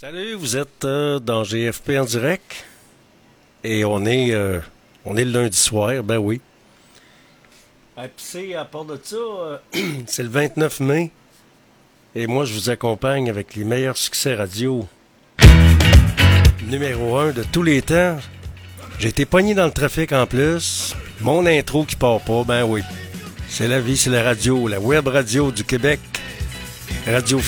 Salut, vous êtes euh, dans GFP en direct? Et on est, euh, on est le lundi soir, ben oui. Et puis c'est à part de ça, euh, c'est le 29 mai et moi je vous accompagne avec les meilleurs succès radio. Numéro 1 de tous les temps. J'ai été pogné dans le trafic en plus. Mon intro qui part pas, ben oui. C'est la vie, c'est la radio, la web radio du Québec. To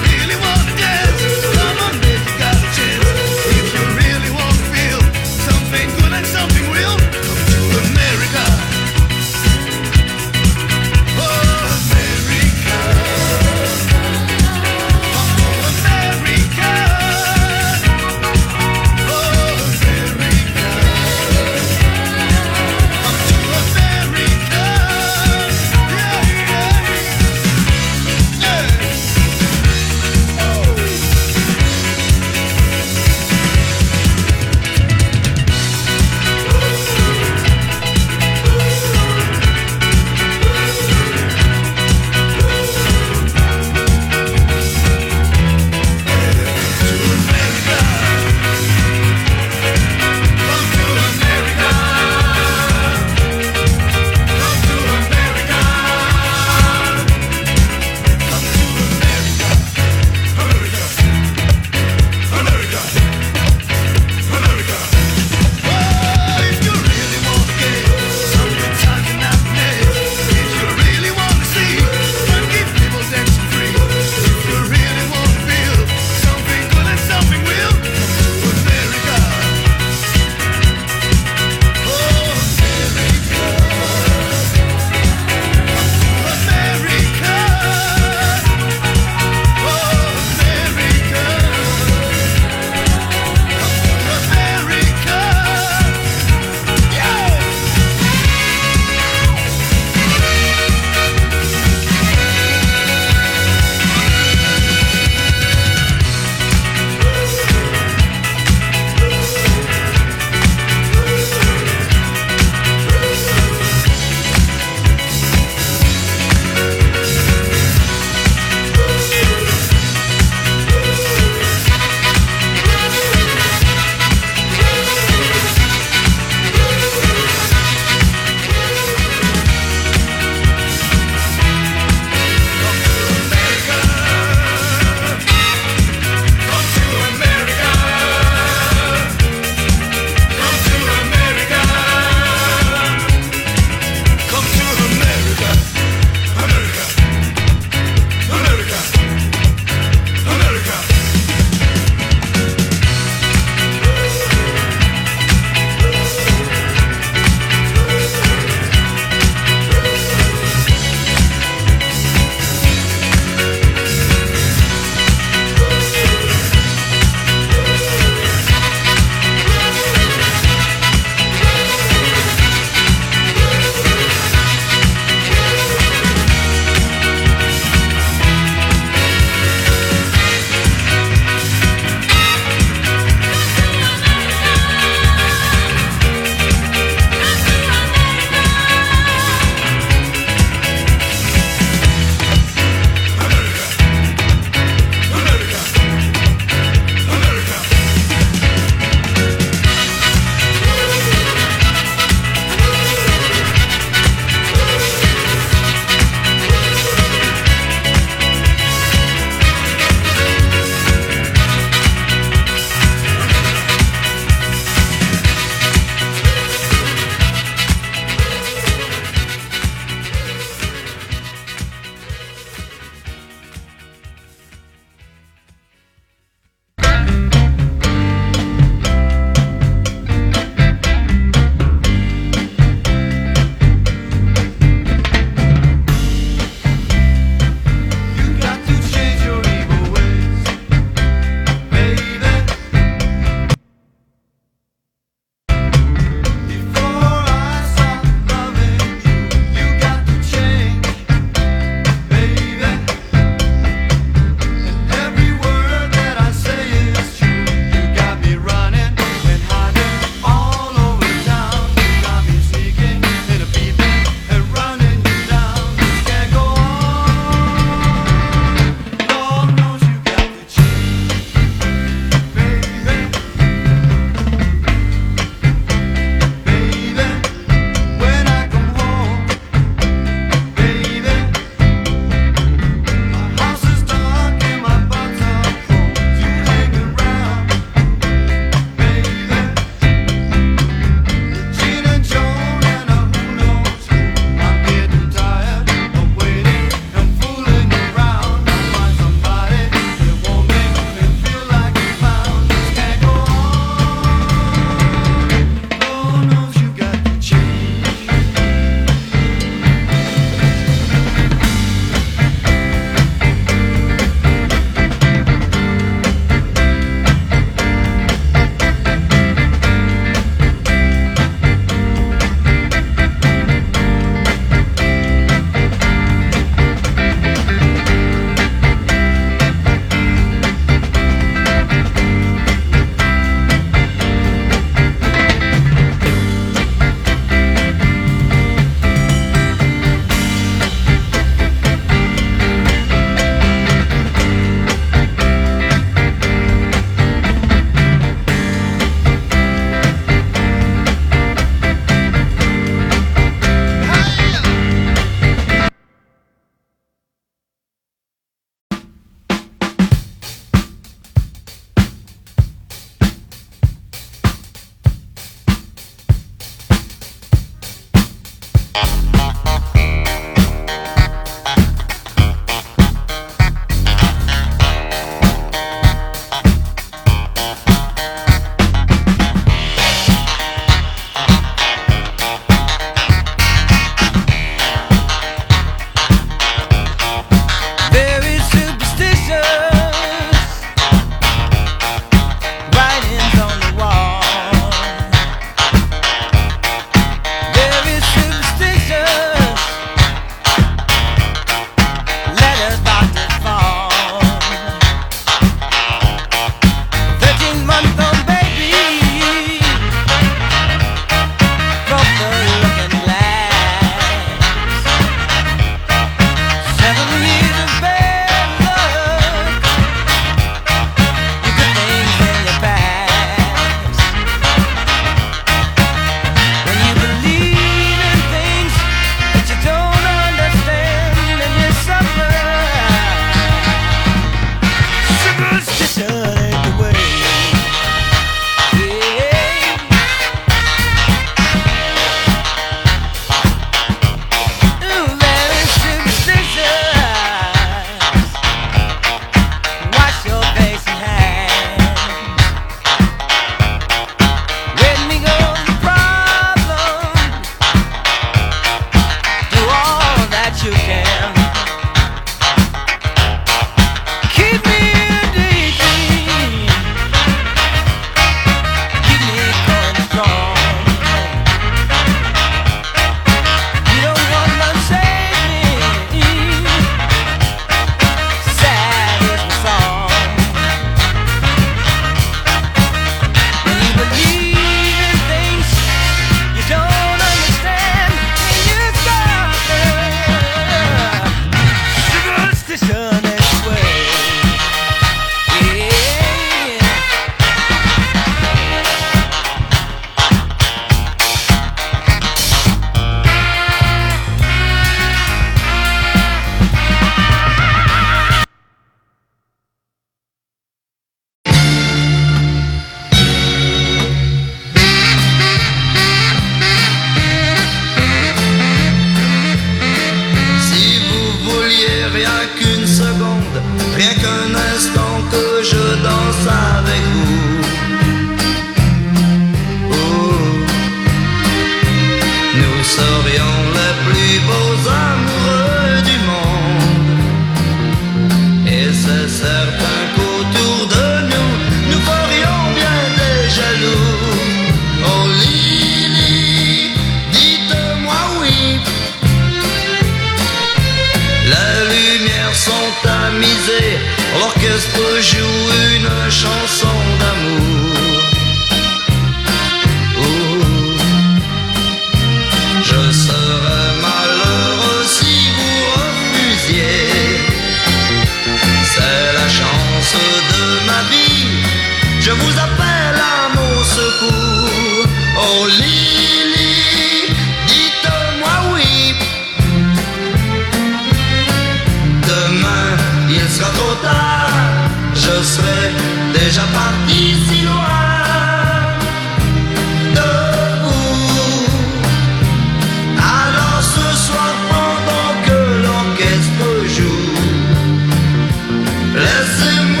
I'm.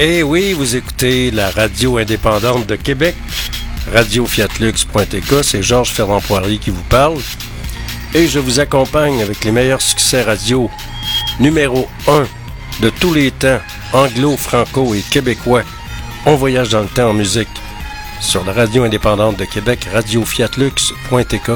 Eh oui, vous écoutez la radio indépendante de Québec, radiofiatlux.tk. C'est Georges Fernand Poirier qui vous parle. Et je vous accompagne avec les meilleurs succès radio numéro 1 de tous les temps, anglo, franco et québécois. On voyage dans le temps en musique sur la radio indépendante de Québec, radiofiatlux.tk.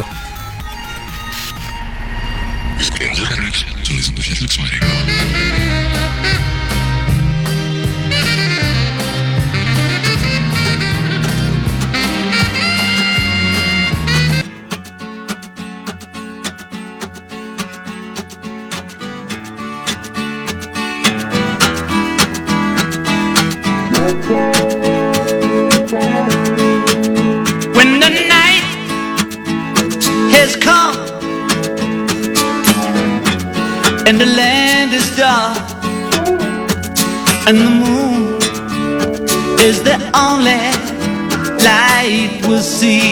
see.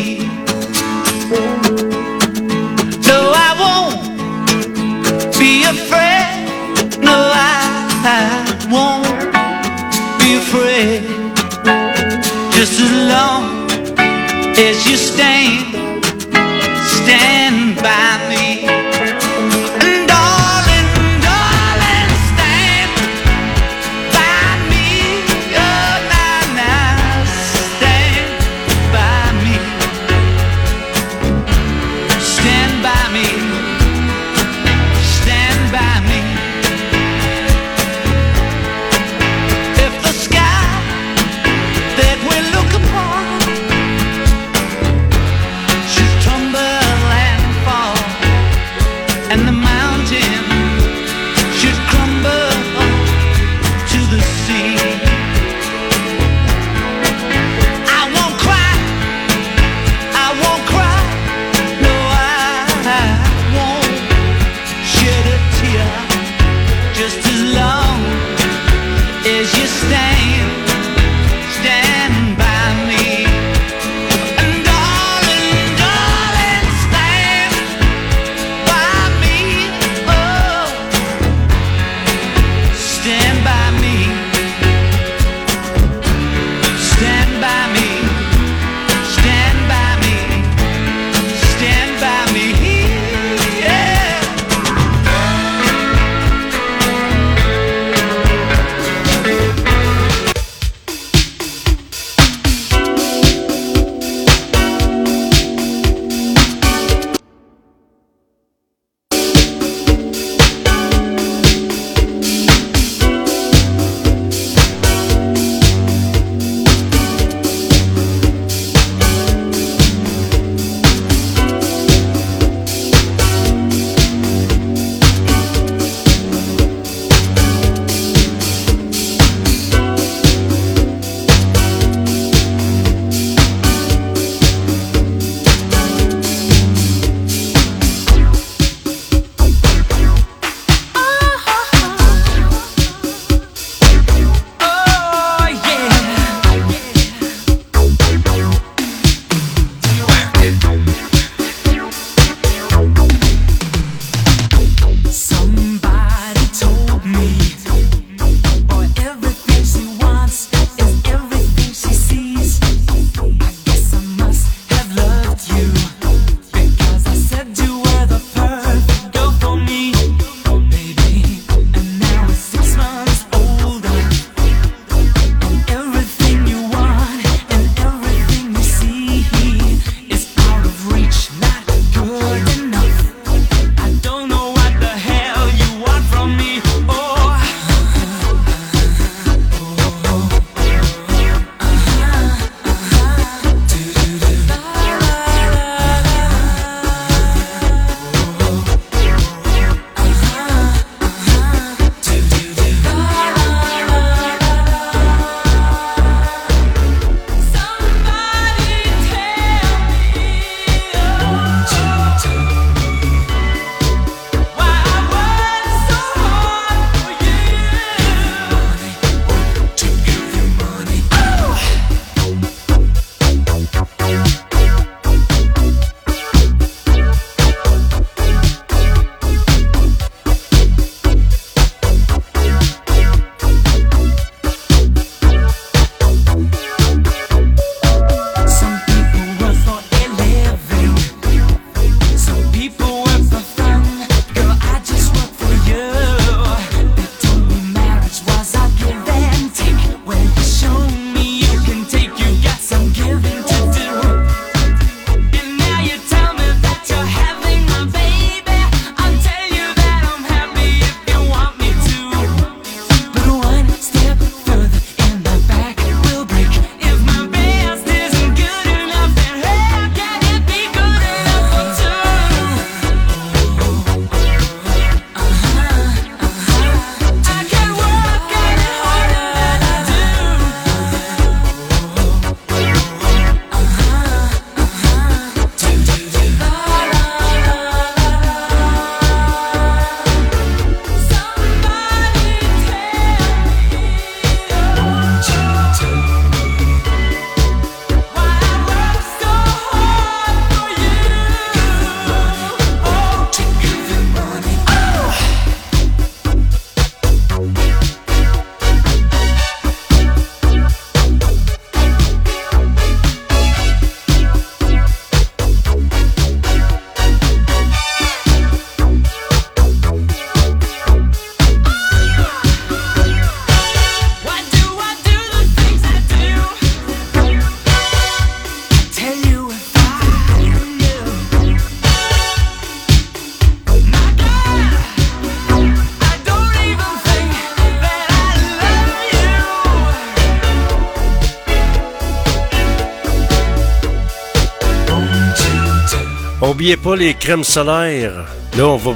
Oubliez pas les crèmes solaires. Là, on va.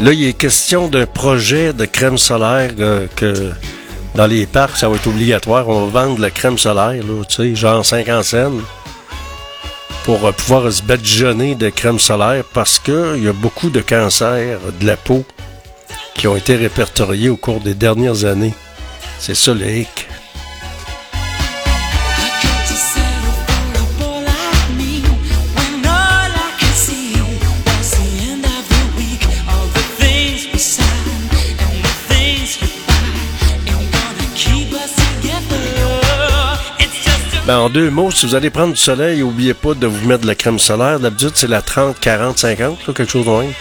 Là, il est question d'un projet de crème solaire euh, que dans les parcs, ça va être obligatoire. On va vendre la crème solaire, tu sais, genre 50 cents pour euh, pouvoir se badigeonner de crème solaire parce qu'il y a beaucoup de cancers de la peau qui ont été répertoriés au cours des dernières années. C'est ça le hic. Ben, en deux mots, si vous allez prendre du soleil, n'oubliez pas de vous mettre de la crème solaire. D'habitude, c'est la 30, 40, 50, là, quelque chose de même.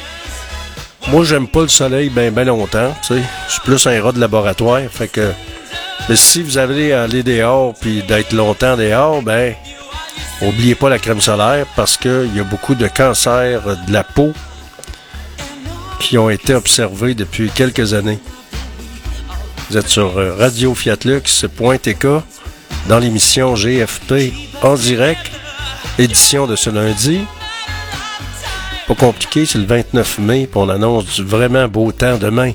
Moi, j'aime pas le soleil ben, ben longtemps, tu sais. Je suis plus un rat de laboratoire, fait que... Mais si vous allez aller dehors puis d'être longtemps dehors, ben... Oubliez pas la crème solaire parce qu'il y a beaucoup de cancers de la peau qui ont été observés depuis quelques années. Vous êtes sur euh, Radio Fiatlux.tk dans l'émission GFP en direct, édition de ce lundi. Pas compliqué, c'est le 29 mai, puis on annonce du vraiment beau temps demain.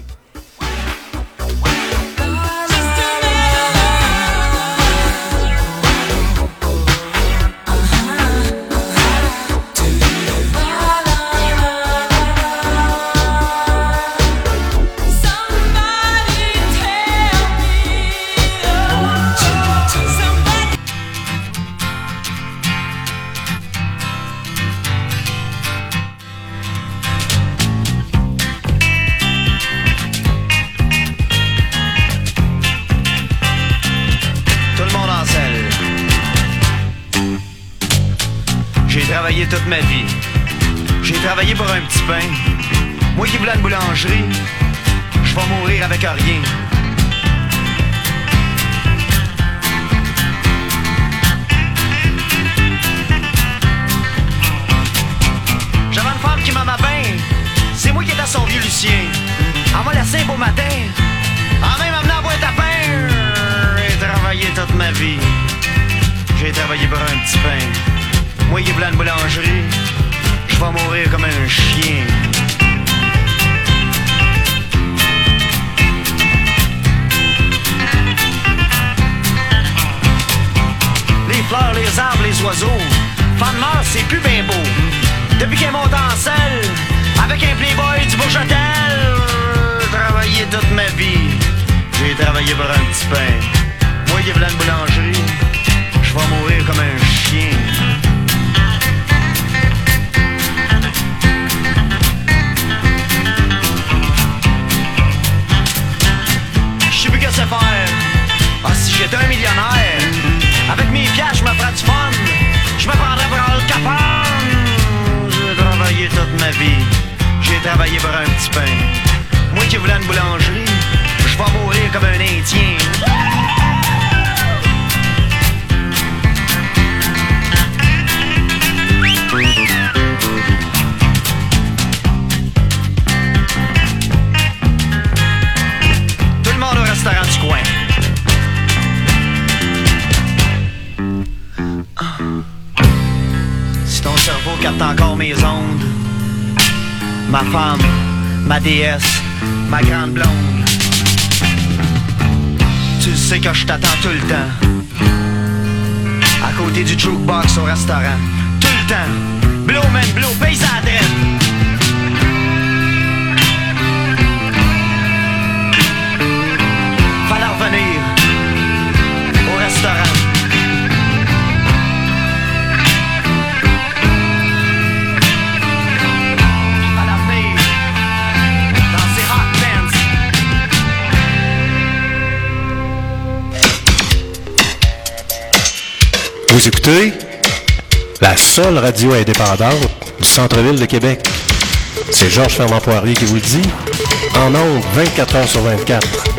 Du jukebox au restaurant, tout le temps. Blow man, blow, paye Vous écoutez la seule radio indépendante du centre-ville de Québec. C'est Georges Fernand Poirier qui vous le dit. En ondes, 24 heures sur 24.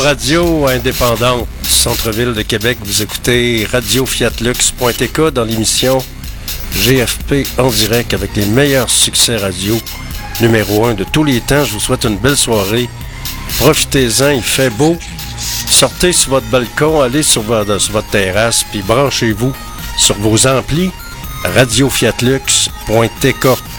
radio indépendante centre-ville de Québec. Vous écoutez Radio Fiat dans l'émission GFP en direct avec les meilleurs succès radio numéro 1 de tous les temps. Je vous souhaite une belle soirée. Profitez-en, il fait beau. Sortez sur votre balcon, allez sur euh, votre, terrasse, puis branchez-vous sur vos amplis radio radiofiatlux.tk.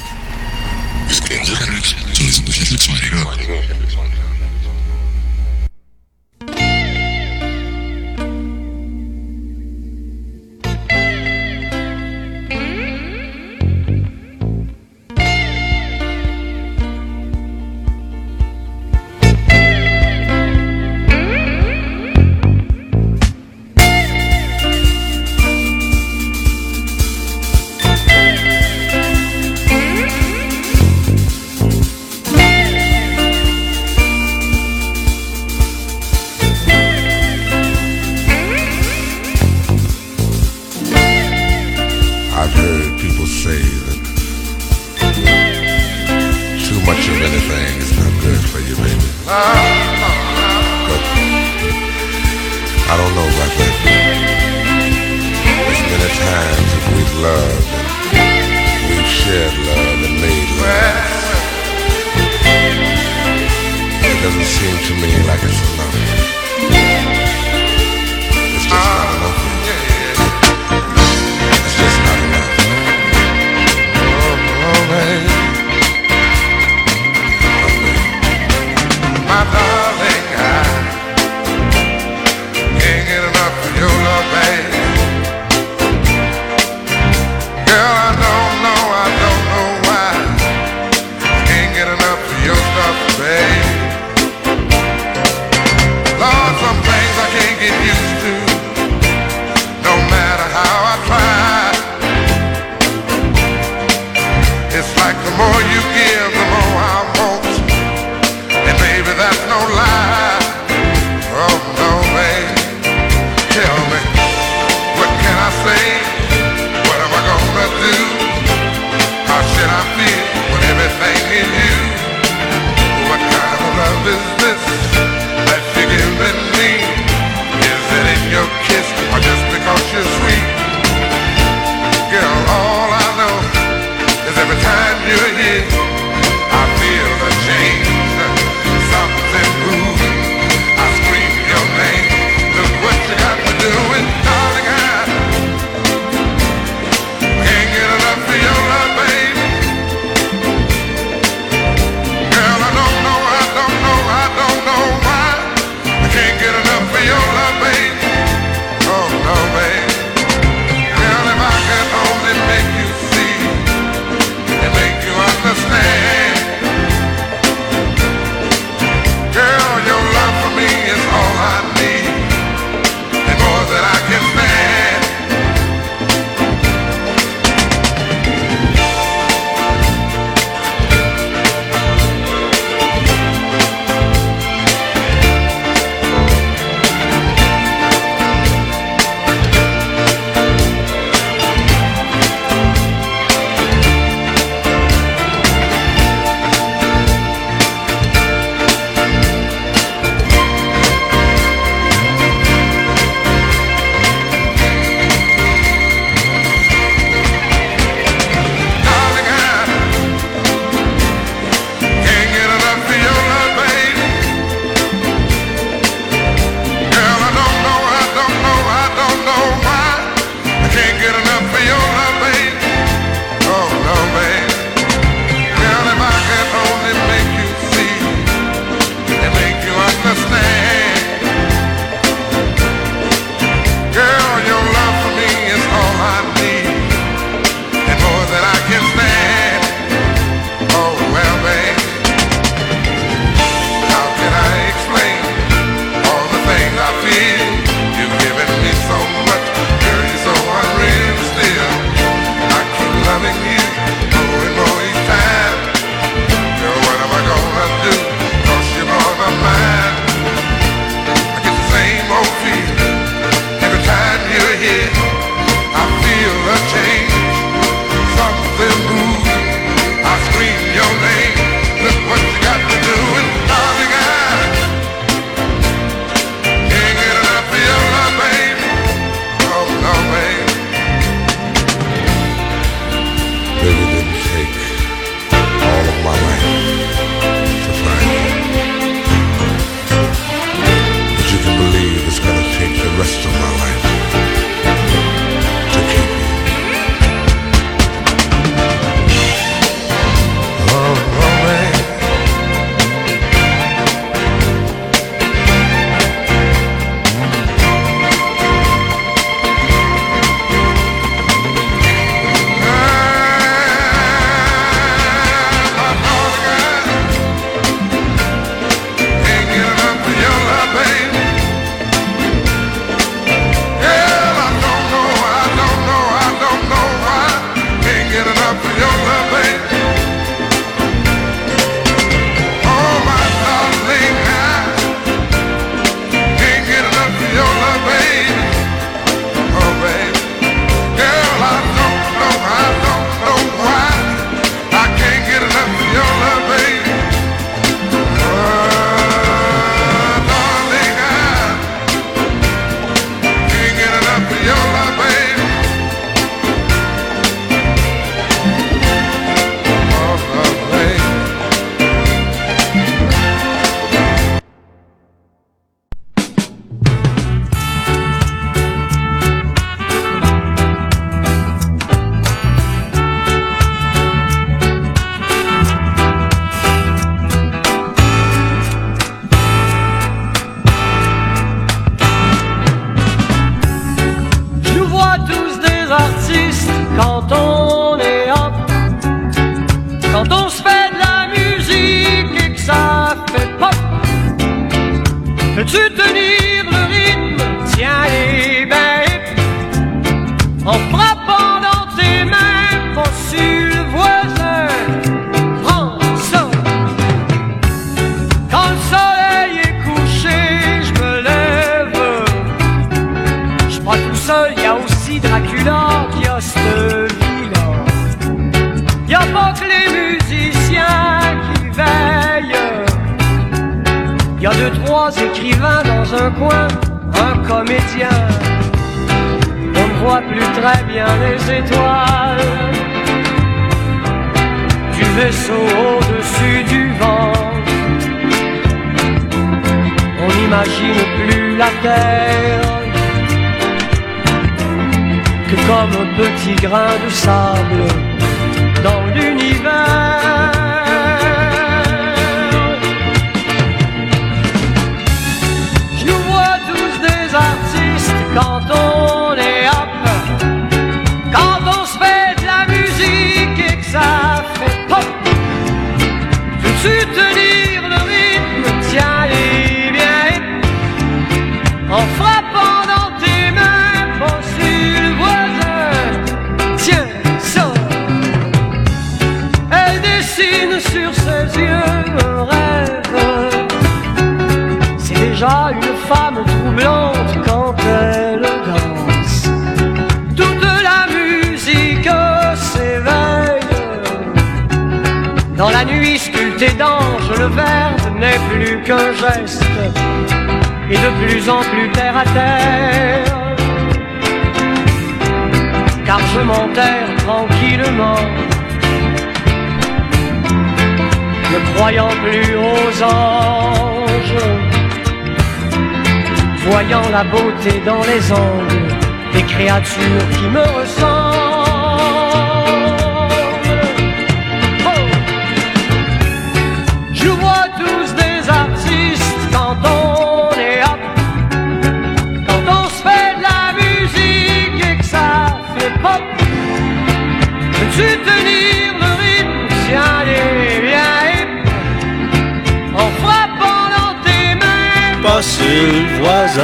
mains, Pas sur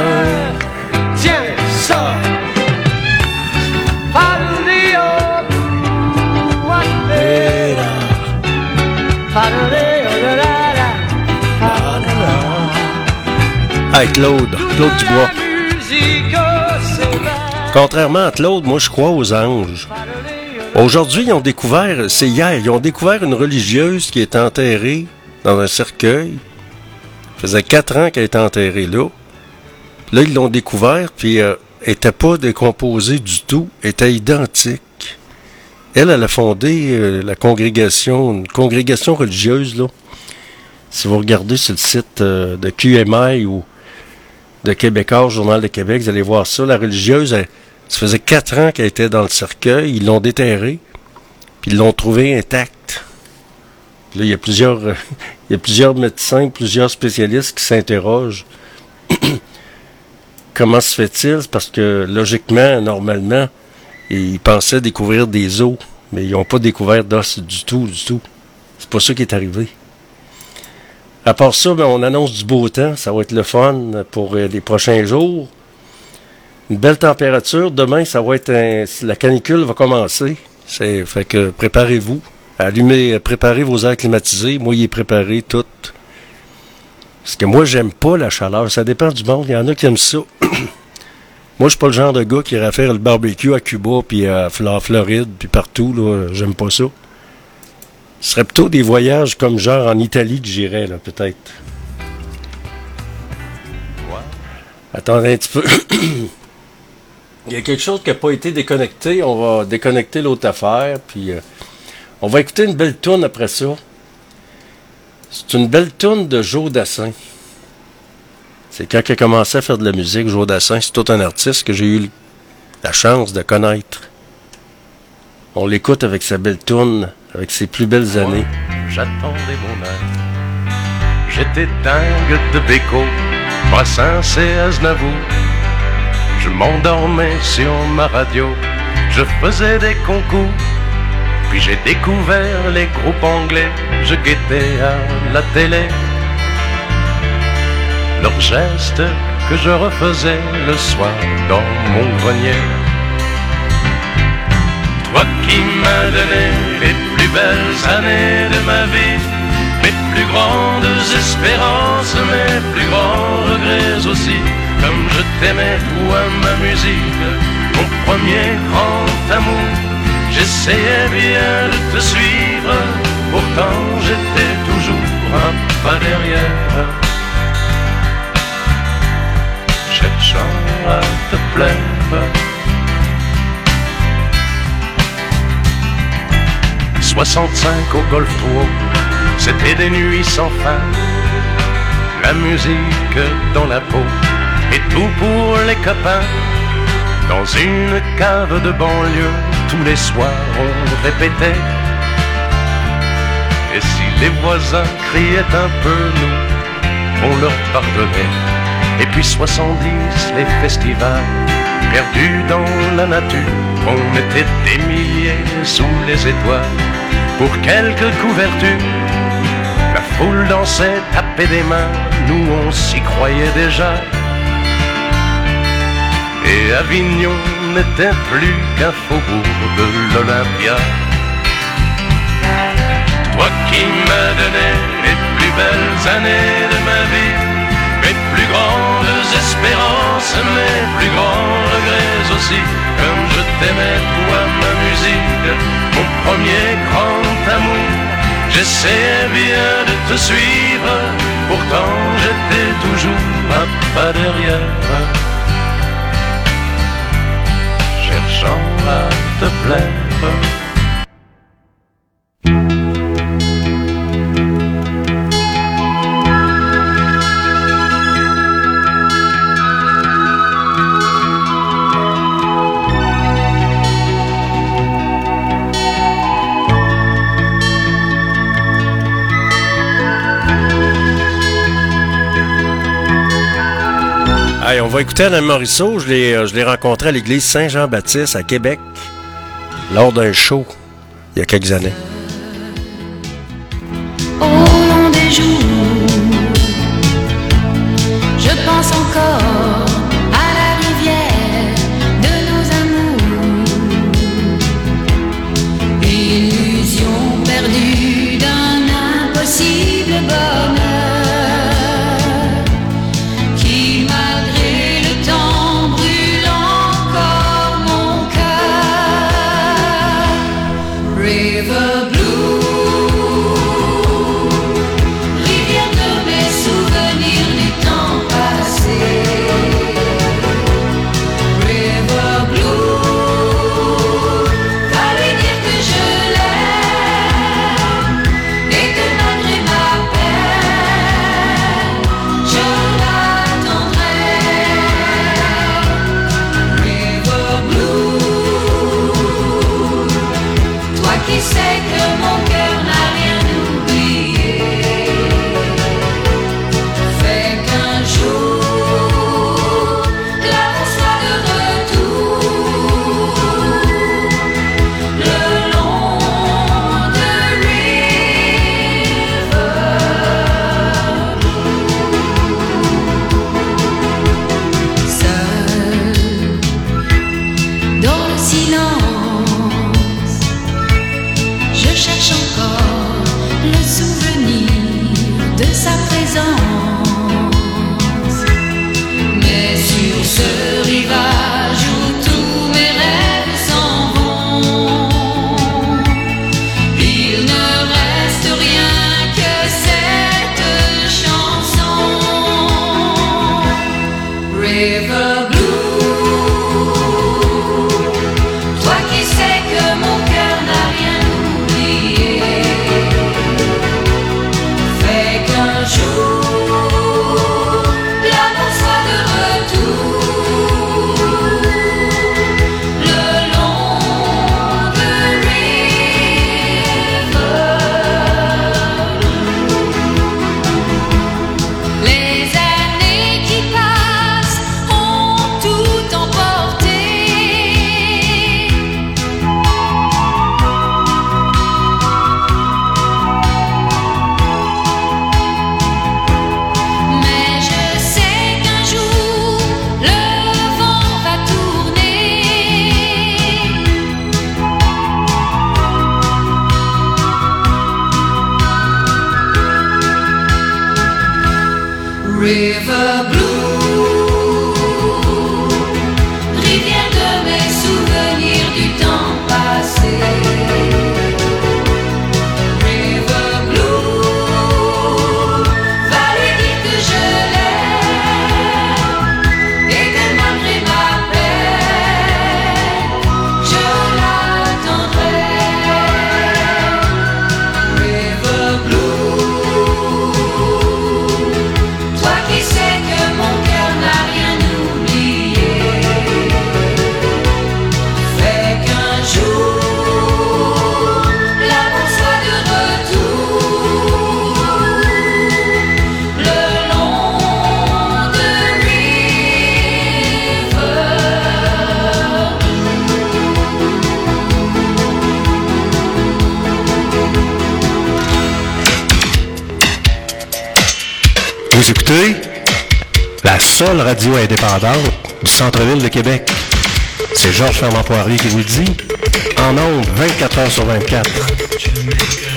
le voisin. tiens ça. La. Hey, Claude, Claude Dubois. Contrairement à Claude, moi, je crois aux anges. Aujourd'hui, ils ont découvert, c'est hier, ils ont découvert une religieuse qui est enterrée dans un cercueil. Faisait quatre ans qu'elle était enterrée là. Là, ils l'ont découvert, puis euh, elle était pas décomposée du tout, elle était identique. Elle, elle a fondé euh, la congrégation, une congrégation religieuse, là. Si vous regardez sur le site euh, de QMI ou de Québécois, Journal de Québec, vous allez voir ça. La religieuse, elle- ça faisait quatre ans qu'elle était dans le cercueil. Ils l'ont déterrée, puis ils l'ont trouvée intacte. Là, il y a plusieurs, euh, il y a plusieurs médecins, plusieurs spécialistes qui s'interrogent. Comment se fait-il? Parce que logiquement, normalement, ils pensaient découvrir des os, mais ils n'ont pas découvert d'os du tout, du tout. C'est pas ça qui est arrivé. À part ça, ben, on annonce du beau temps. Ça va être le fun pour euh, les prochains jours. Une belle température. Demain, ça va être la canicule va commencer. C'est fait que préparez-vous. Allumez, euh, préparez vos airs climatisés. Moi, il est préparé tout. Parce que moi, j'aime pas la chaleur. Ça dépend du monde. Il y en a qui aiment ça. moi, je suis pas le genre de gars qui irait faire le barbecue à Cuba puis à en Floride puis partout. Là, j'aime pas ça. Ce serait plutôt des voyages comme genre en Italie que j'irais, là, peut-être. Attendez un petit peu. Il y a quelque chose qui n'a pas été déconnecté. On va déconnecter l'autre affaire, puis euh, on va écouter une belle tourne après ça. C'est une belle tourne de Joe Dassin. C'est quand il a commencé à faire de la musique, Joe Dassin, c'est tout un artiste que j'ai eu la chance de connaître. On l'écoute avec sa belle tourne, avec ses plus belles années. J'attendais mon heure. J'étais dingue de Béco, Brassens et Aznavour. Je m'endormais sur ma radio, je faisais des concours. Puis j'ai découvert les groupes anglais, je guettais à la télé. Leurs gestes que je refaisais le soir dans mon grenier. Toi qui m'as donné les plus belles années de ma vie, mes plus grandes espérances, mes plus grands regrets aussi, comme je t'aimais toi ma musique, mon premier grand amour. J'essayais bien de te suivre, pourtant j'étais toujours un pas derrière. Cherchant à te plaire. 65 au Golf 3, c'était des nuits sans fin. La musique dans la peau et tout pour les copains. Dans une cave de banlieue, tous les soirs on répétait. Et si les voisins criaient un peu, nous, on leur pardonnait. Et puis 70, les festivals, perdus dans la nature, on était des milliers sous les étoiles pour quelques couvertures. La foule dansait, tapait des mains, nous on s'y croyait déjà. Et Avignon n'était plus qu'un faubourg de l'Olympia. Toi qui m'as donné les plus belles années de ma vie, mes plus grandes espérances, mes plus grands regrets aussi, comme je t'aimais, toi, ma musique, mon premier grand amour. J'essayais bien de te suivre, pourtant j'étais toujours un pas derrière. Cherchant à te plaire. On va écouter Alain Morisseau. Je l'ai, euh, je l'ai rencontré à l'église Saint-Jean-Baptiste à Québec lors d'un show il y a quelques années. radio indépendante du centre-ville de Québec. C'est Georges Fermant Poirier qui vous dit. En ondes, 24 heures sur 24.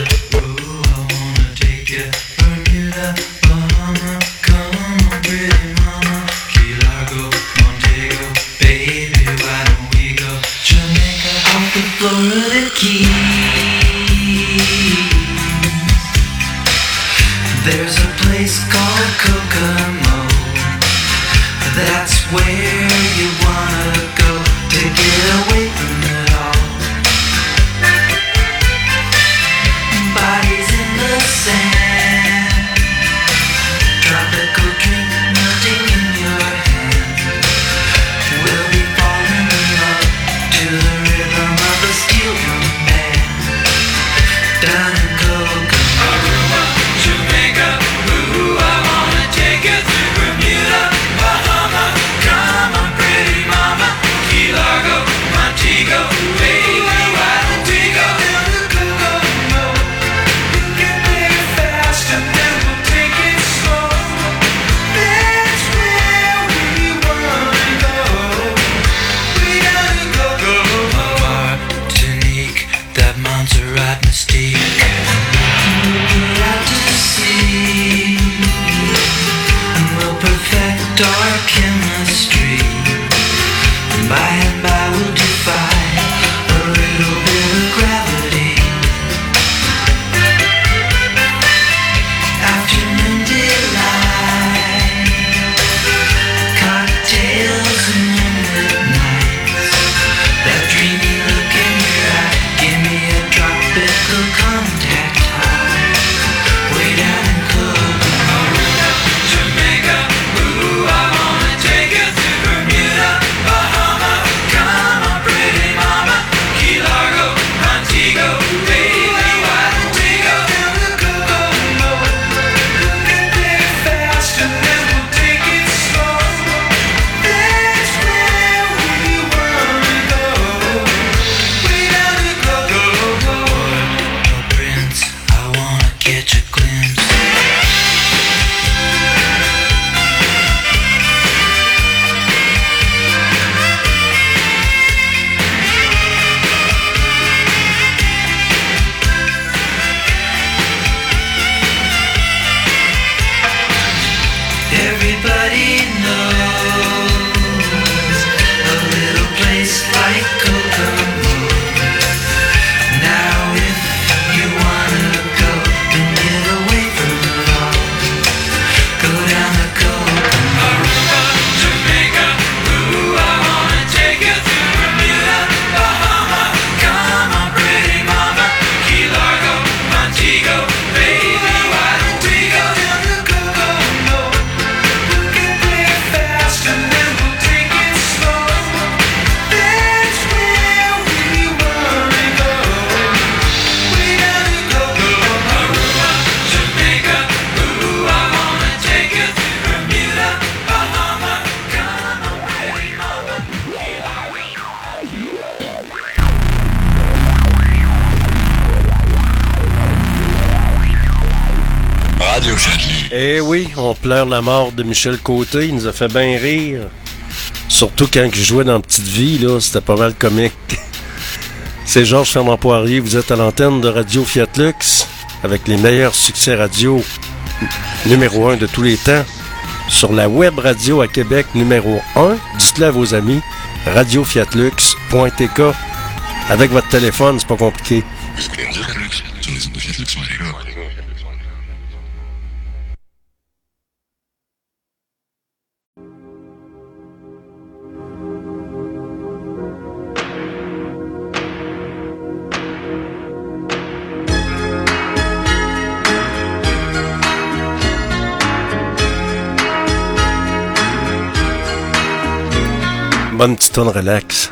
pleure la mort de Michel Côté. Il nous a fait bien rire. Surtout quand je jouais dans Petite Vie, là, c'était pas mal comique. C'est Georges Fernand Poirier, vous êtes à l'antenne de Radio Fiat Lux avec les meilleurs succès radio numéro 1 de tous les temps. Sur la web radio à Québec numéro 1, dites-le à vos amis, radiofiatlux.tk. Avec votre téléphone, c'est pas compliqué. Tonne relax.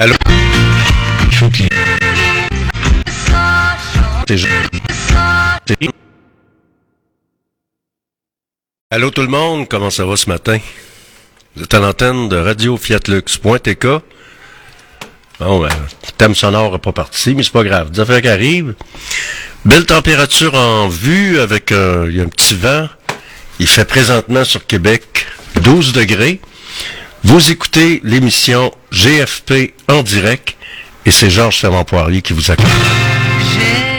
Allô? Il faut qu'il... Allô tout le monde, comment ça va ce matin? Vous êtes à l'antenne de Radio Fiatlux.tk. Bon, ben, le thème sonore n'est pas parti, mais c'est pas grave. Des affaires qui arrivent. Belle température en vue avec un, il y a un petit vent. Il fait présentement sur Québec 12 degrés. Vous écoutez l'émission GFP en direct et c'est Georges Fermant-Poirier qui vous accompagne.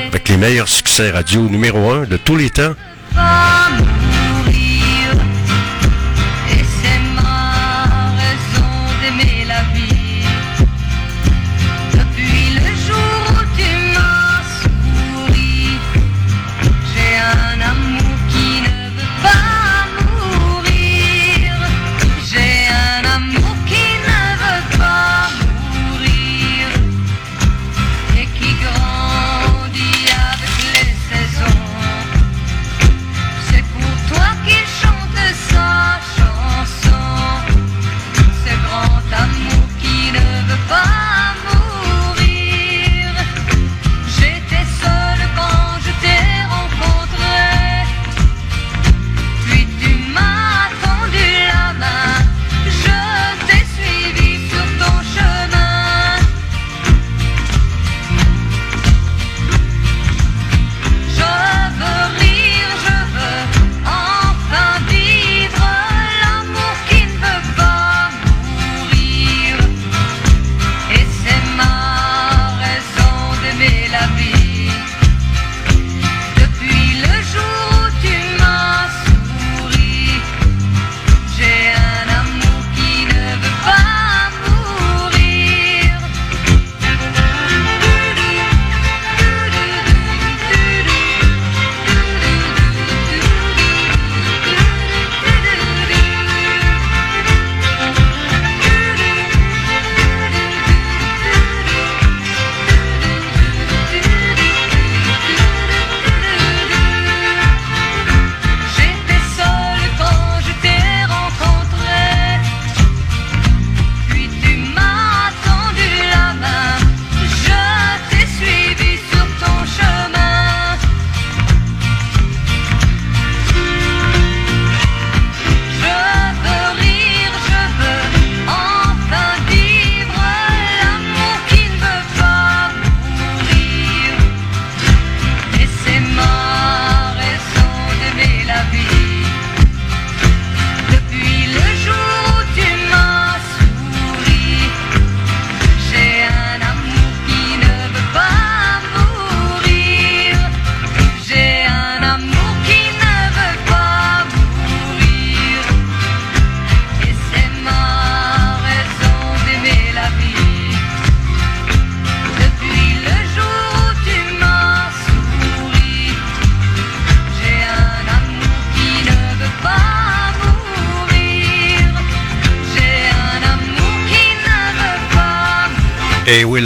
Avec les meilleurs succès radio numéro 1 de tous les temps.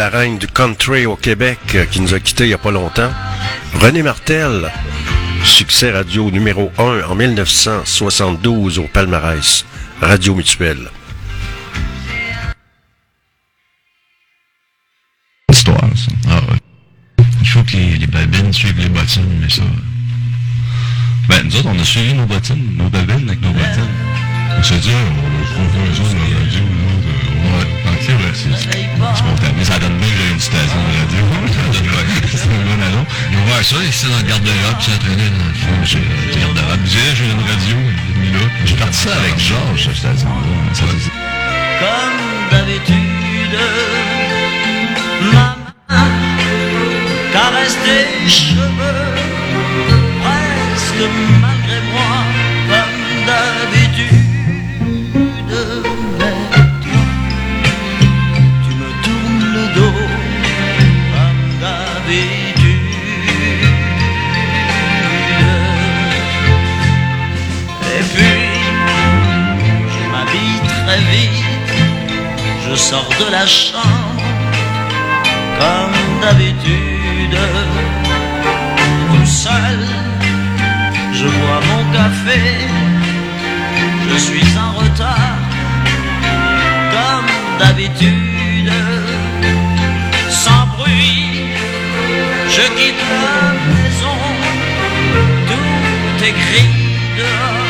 La reine du country au Québec euh, qui nous a quittés il n'y a pas longtemps. René Martel, succès radio numéro 1 en 1972 au palmarès. Radio Mutuelle. Qui s'entraînait dans le fond. J'ai. Je disais, j'ai une radio, là. J'ai parti ça avec Georges, cette station-là. Ça, comme d'habitude. Ma main caresse tes cheveux, comme d'habitude. Tout seul, je bois mon café, je suis en retard, comme d'habitude. Sans bruit, je quitte la maison, tout est gris dehors.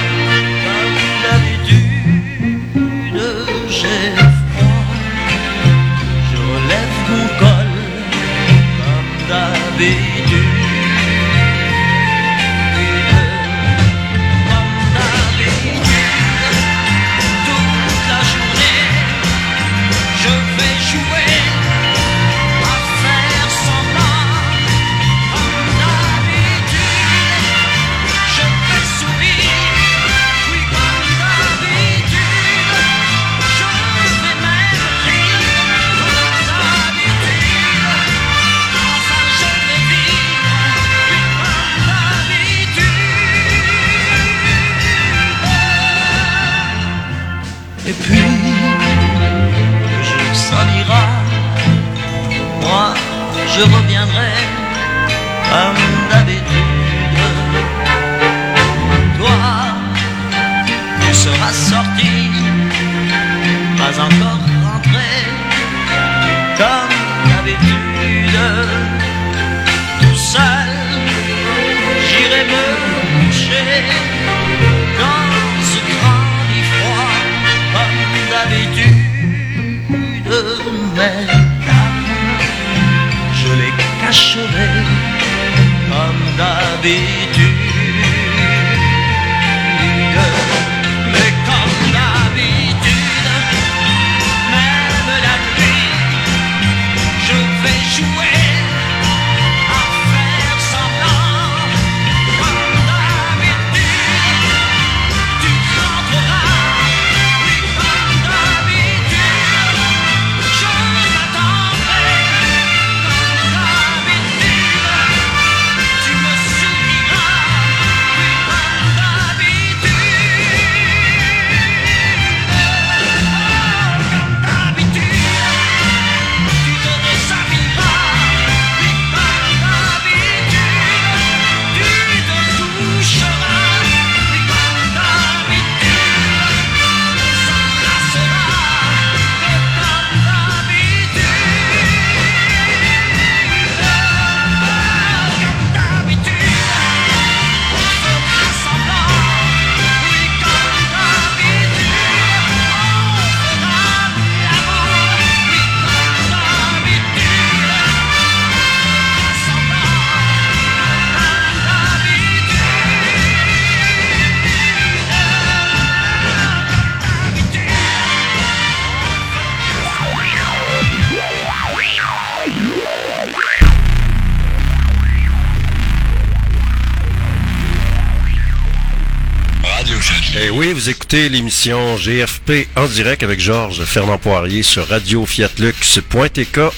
écoutez l'émission GFP en direct avec Georges Fernand Poirier sur Radio Fiat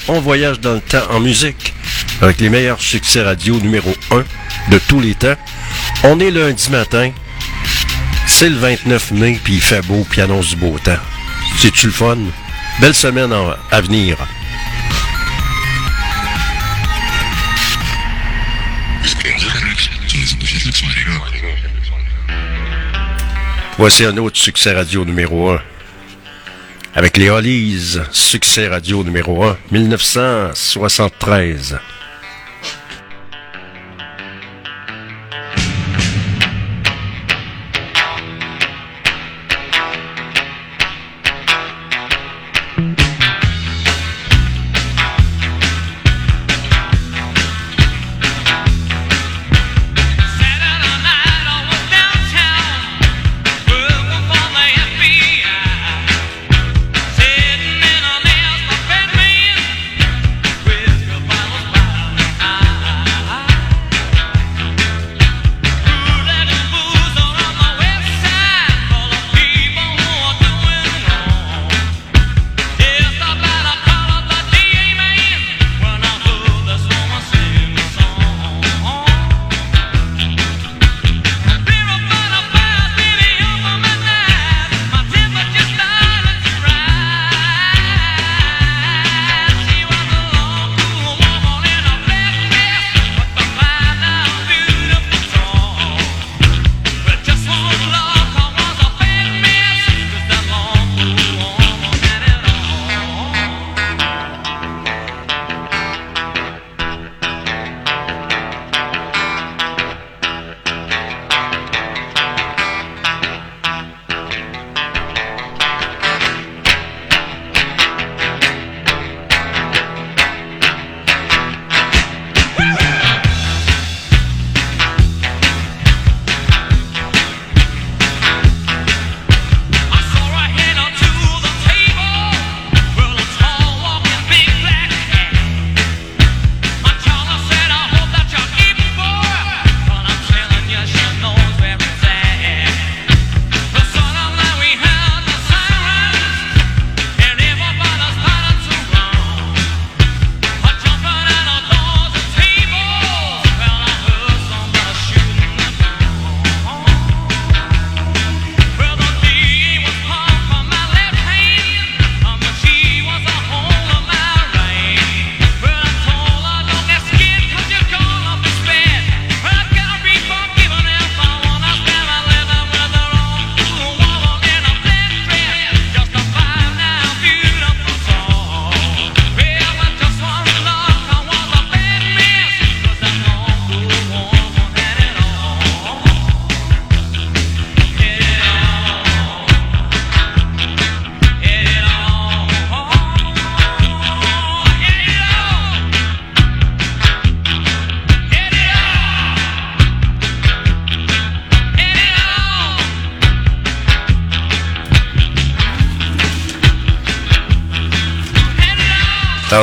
On voyage dans le temps en musique avec les meilleurs succès radio numéro 1 de tous les temps. On est lundi matin. C'est le 29 mai, puis il fait beau, puis annonce du beau temps. C'est-tu le fun? Belle semaine à venir. Voici un autre succès radio numéro 1. Avec les Hollies, succès radio numéro 1, 1973.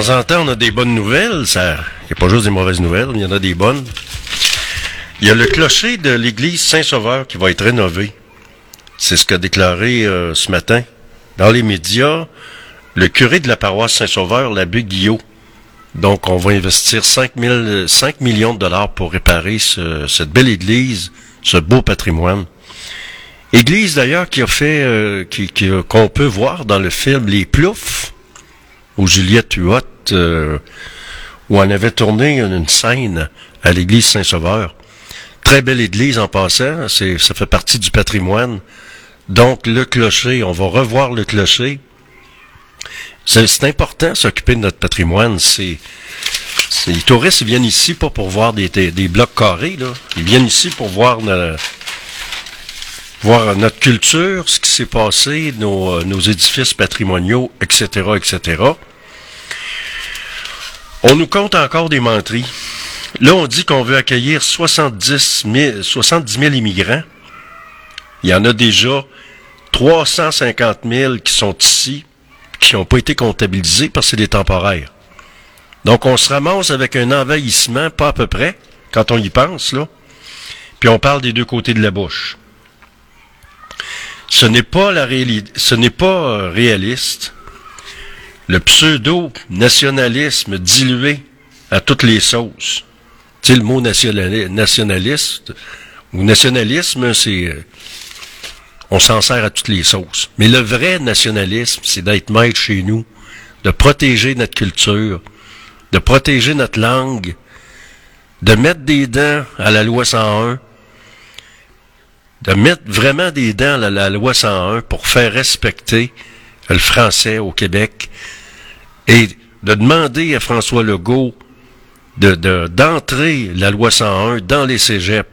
Temps en temps, on a des bonnes nouvelles. Ça, il n'y a pas juste des mauvaises nouvelles, il y en a des bonnes. Il y a le clocher de l'église Saint-Sauveur qui va être rénové. C'est ce qu'a déclaré euh, ce matin dans les médias le curé de la paroisse Saint-Sauveur, l'abbé Guillot. Donc, on va investir 5, 000 5 millions de dollars pour réparer ce- cette belle église, ce beau patrimoine. Église d'ailleurs qui a fait, euh, qui- qu'on peut voir dans le film Les Ploufs, où Juliette Huot, euh, où on avait tourné une, scène à l'église Saint-Sauveur. Très belle église en passant, c'est, ça fait partie du patrimoine. Donc le clocher, on va revoir le clocher. C'est, c'est important s'occuper de notre patrimoine. C'est, les touristes viennent ici pas pour voir des, blocs carrés. Ils viennent ici pour voir notre culture, ce qui s'est passé, nos, euh, nos édifices patrimoniaux, etc., etc. On nous compte encore des menteries. Là, on dit qu'on veut accueillir 70 000, 70 000 immigrants. Il y en a déjà 350 000 qui sont ici, qui n'ont pas été comptabilisés parce que c'est des temporaires. Donc, on se ramasse avec un envahissement, pas à peu près, quand on y pense, là. Puis on parle des deux côtés de la bouche. Ce n'est pas la réalité, ce n'est pas euh, réaliste. Le pseudo-nationalisme dilué à toutes les sauces. Tu sais, le mot nationali- nationaliste ou nationalisme, c'est euh, on s'en sert à toutes les sauces. Mais le vrai nationalisme, c'est d'être maître chez nous, de protéger notre culture, de protéger notre langue, de mettre des dents à la loi 101, de mettre vraiment des dents à la loi 101 pour faire respecter le français au Québec et de demander à François Legault de, de- d'entrer la loi 101 dans les cégeps.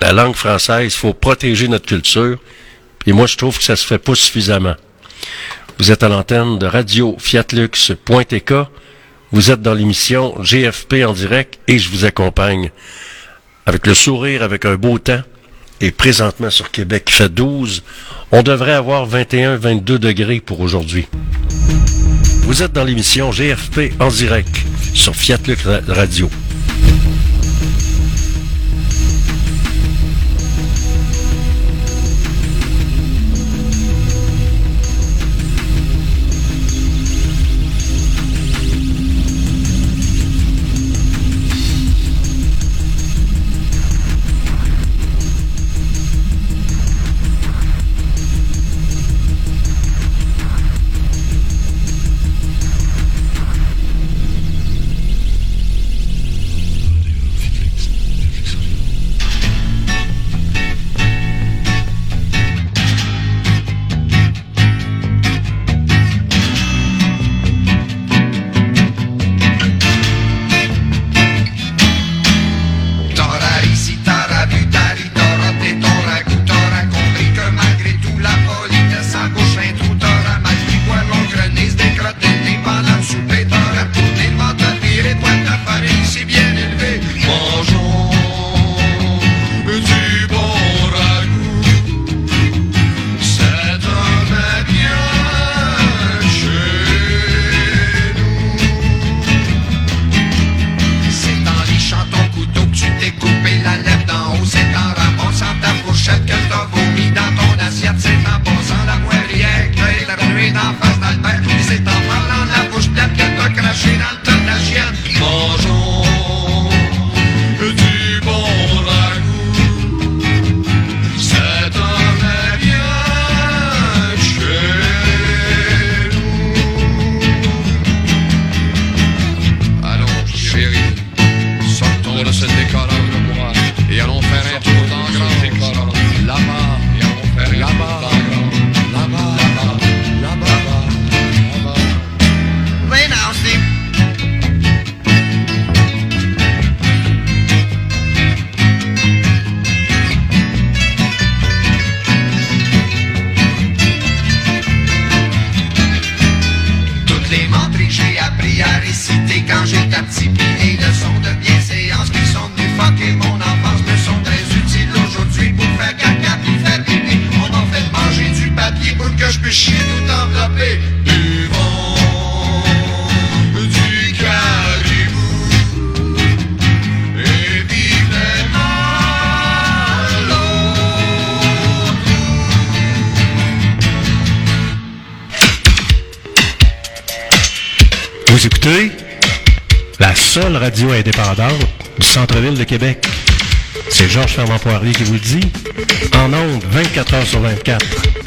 La langue française, il faut protéger notre culture. Et moi, je trouve que ça se fait pas suffisamment. Vous êtes à l'antenne de radio fiatlux.tk. Vous êtes dans l'émission GFP en direct et je vous accompagne avec le sourire, avec un beau temps. Et présentement sur Québec, il fait 12. On devrait avoir 21, 22 degrés pour aujourd'hui. Vous êtes dans l'émission GFP en direct sur Fiat Luc radio indépendante du centre-ville de Québec. C'est Georges Fermant-Poirier qui vous le dit. En ondes, 24 heures sur 24.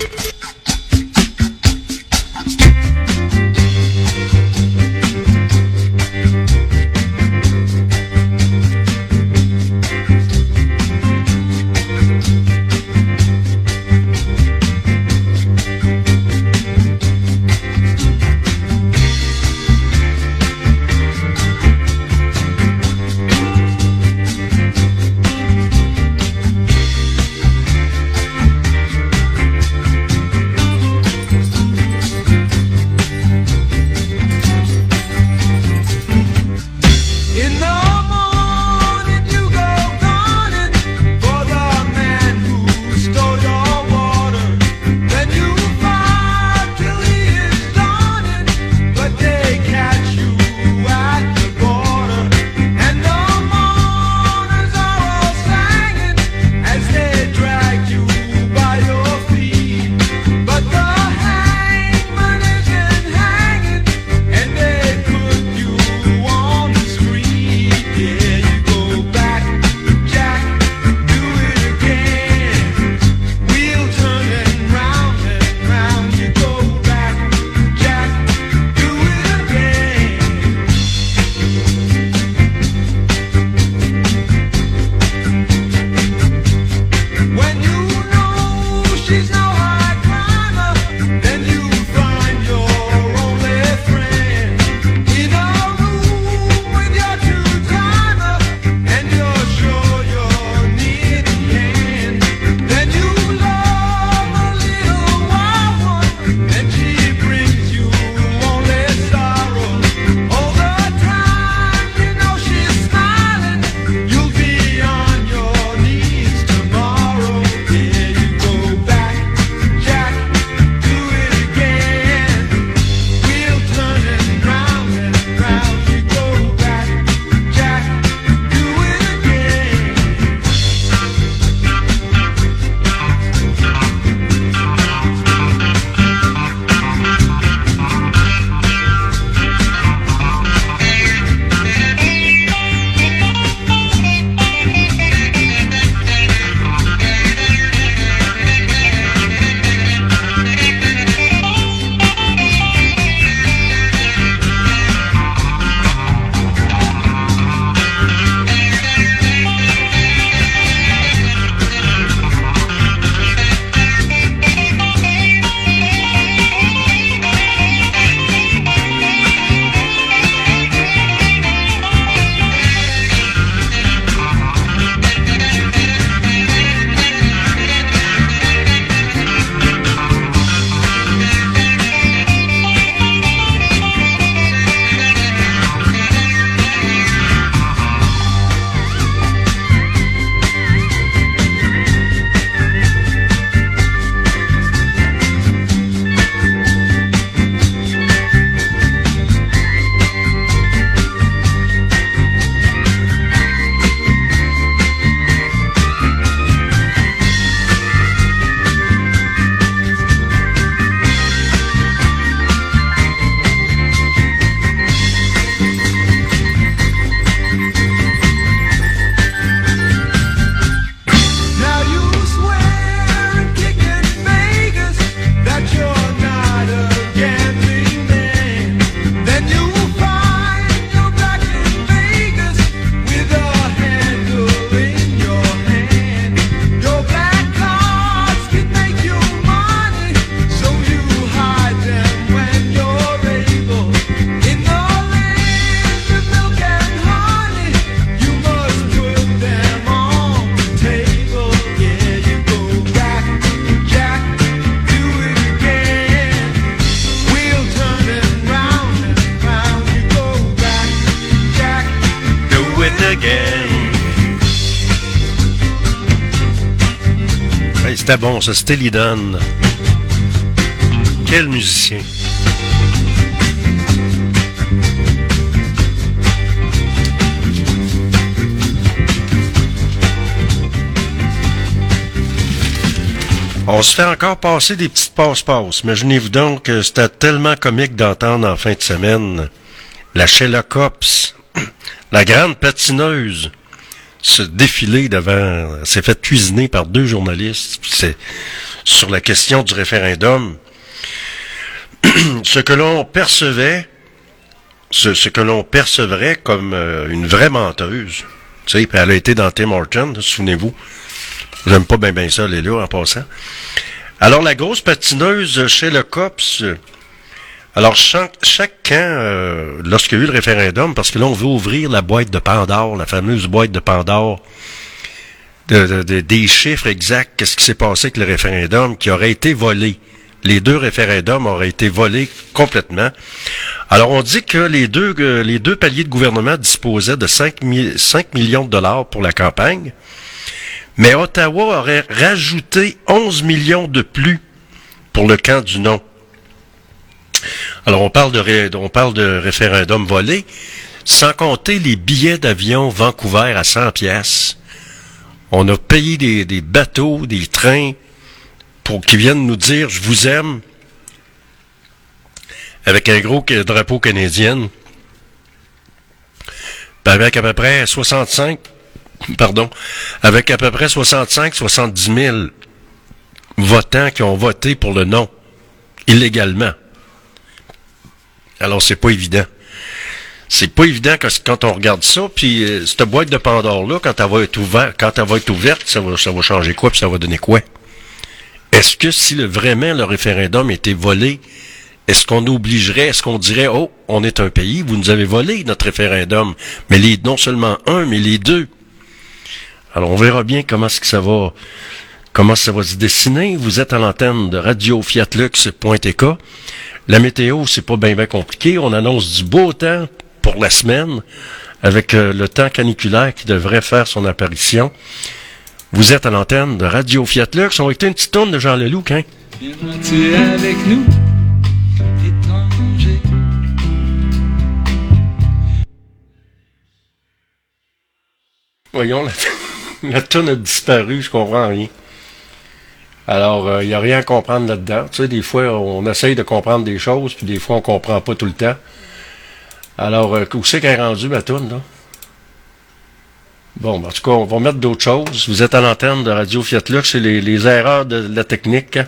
c'était bon, ça, c'était Lydon. Quel musicien. On se fait encore passer des petites passe-passe. Imaginez-vous donc que c'était tellement comique d'entendre en fin de semaine la Sherlock la grande patineuse, se défiler devant, s'est fait cuisiner par deux journalistes sur la question du référendum. ce que l'on percevait, ce, que l'on percevrait comme euh, une vraie menteuse. Tu sais, elle a été dans Tim Horton, souvenez-vous. J'aime pas bien bien ça, les là, en passant. Alors, la grosse patineuse chez le COPS, alors chaque, chaque camp, euh, lorsqu'il y a eu le référendum, parce que là, on veut ouvrir la boîte de Pandore, la fameuse boîte de Pandore, de- de- de- des chiffres exacts, qu'est-ce qui s'est passé avec le référendum, qui aurait été volé. Les deux référendums auraient été volés complètement. Alors, on dit que les deux, euh, les deux paliers de gouvernement disposaient de 5, mi- 5 millions de dollars pour la campagne, mais Ottawa aurait rajouté 11 millions de plus pour le camp du non. Alors, on parle de, on parle de référendum volé, sans compter les billets d'avion Vancouver à 100 pièces. On a payé des, des bateaux, des trains, pour qu'ils viennent nous dire « je vous aime » avec un gros drapeau canadien. Puis avec à peu près 65, pardon, avec à peu près 65-70 000 votants qui ont voté pour le non, illégalement. Alors, c'est pas évident. C'est pas évident que quand on regarde ça, puis euh, cette boîte de Pandore-là, quand elle va être ouverte, quand elle va être ouverte, ça va, ça va changer quoi, puis ça va donner quoi? Est-ce que si le, vraiment le référendum était volé, est-ce qu'on obligerait, est-ce qu'on dirait, oh, on est un pays, vous nous avez volé notre référendum, mais les, non seulement un, mais les deux? Alors, on verra bien comment est-ce que ça va, comment ça va se dessiner. Vous êtes à l'antenne de Radio Fiatlux.tk. La météo, c'est pas bien, bien compliqué. On annonce du beau temps pour la semaine, avec euh, le temps caniculaire qui devrait faire son apparition. Vous êtes à l'antenne de Radio Fiatlux. On va écouter une petite tonne de Jean Leloup, hein? Avec nous, étranger Voyons, la, la tonne a disparu, je comprends rien. Alors, il n'y a rien à comprendre là-dedans. Tu sais, des fois, on essaye de comprendre des choses, puis des fois, on comprend pas tout le temps. Alors, euh, où c'est qu'elle est rendue, ma toune, là? Bon, ben, en tout cas, on va mettre d'autres choses. Vous êtes à l'antenne de Radio Fiat Lux, c'est les, erreurs de la technique. hein.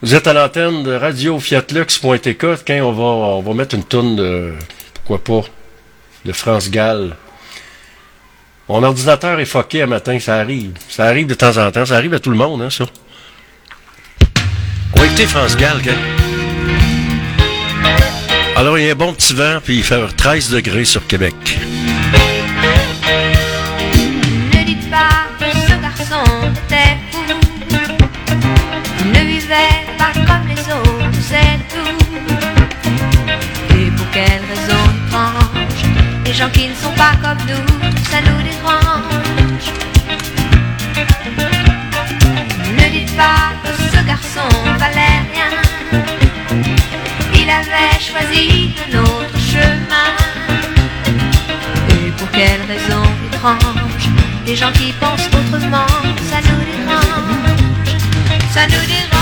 Vous êtes à l'antenne de Radio Fiatlux.tk. Quand on va, mettre une toune de, pourquoi pas, de France Gall. Mon ordinateur est fucké à matin, ça arrive. Ça arrive de temps en temps, ça arrive à tout le monde, hein, ça. On va écouter France Gall, gang. Alors, il y a un bon petit vent, puis il fait 13 degrés sur Québec. Ne dites pas que ce garçon était fou. Il ne vivait pas comme les autres, c'est tout. Et pour quelle raison étrange Les gens qui ne sont pas comme nous, ça nous dérange. Ne dites pas que ce garçon choisi un autre chemin. Et pour quelle raison étrange Les gens qui pensent autrement, ça nous dérange Ça nous dérange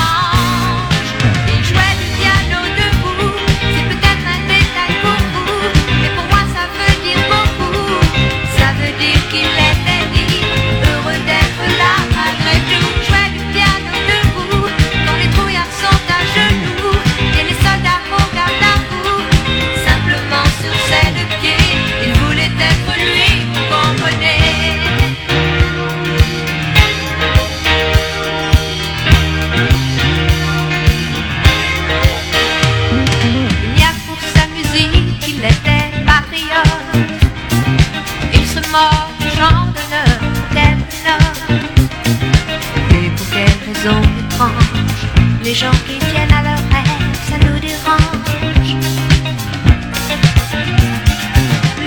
raison étrange. Les gens qui tiennent à leur rêve, ça nous dérange.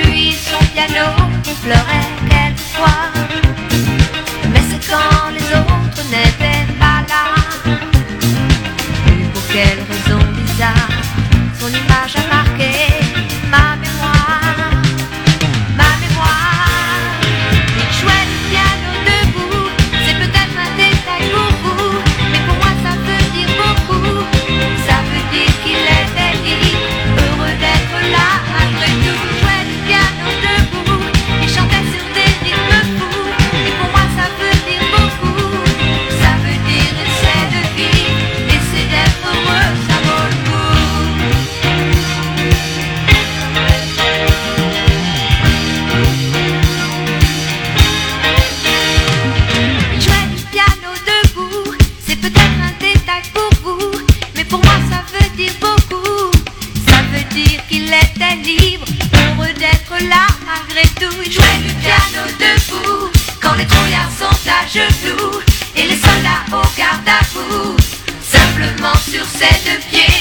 Lui, son piano, pleurait quelquefois tout, il jouait du piano debout. Quand les trouillards sont à genoux et les soldats au garde à vous. Simplement sur ses deux pieds,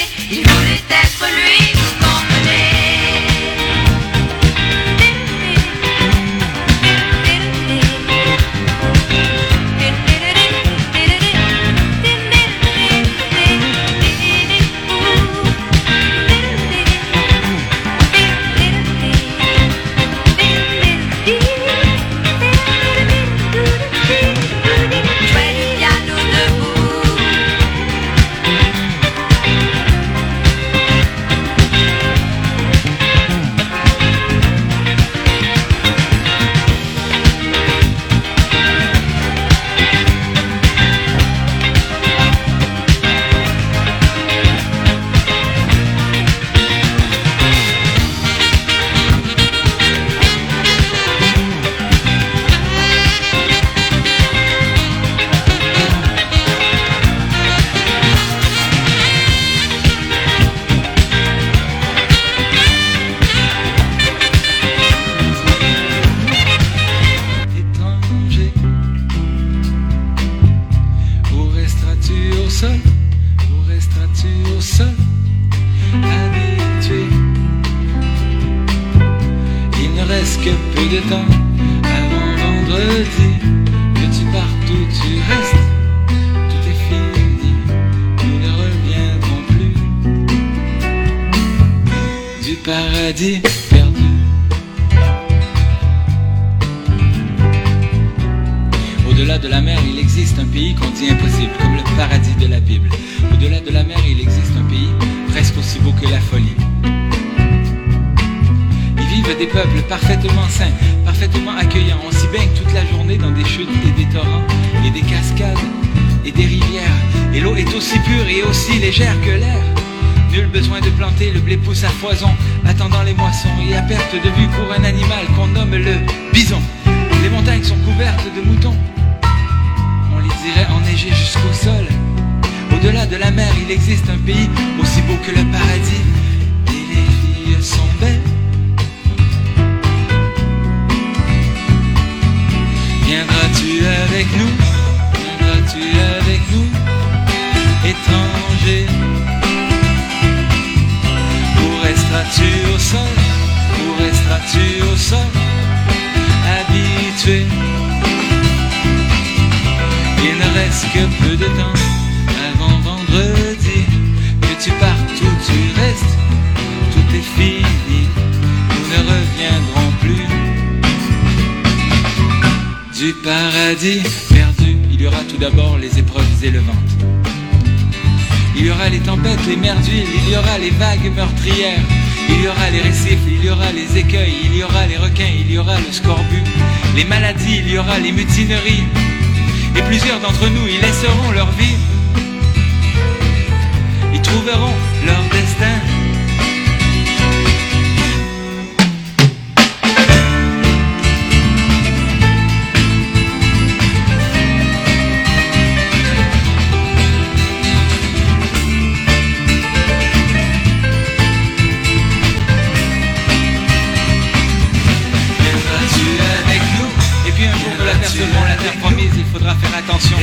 l'apercevrons, la terre promise, il faudra faire attention.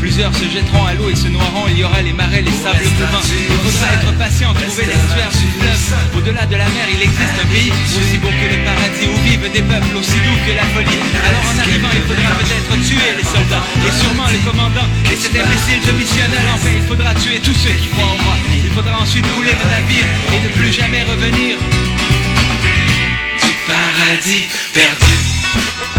Plusieurs se jetteront à l'eau et se noieront, il y aura les marais, les sables mouvants. Il faudra être patient, trouver l'estuaire du fleuve. Au-delà de la mer, il existe un pays aussi beau que le paradis, où vivent des peuples aussi doux que la folie. Alors en arrivant, il faudra peut-être tuer les soldats, et sûrement le commandant, et cet imbécile de missionnaire. Enfin, il faudra tuer tous ceux qui croient en moi. Il faudra ensuite couler le navire et ne plus jamais revenir du paradis perdu.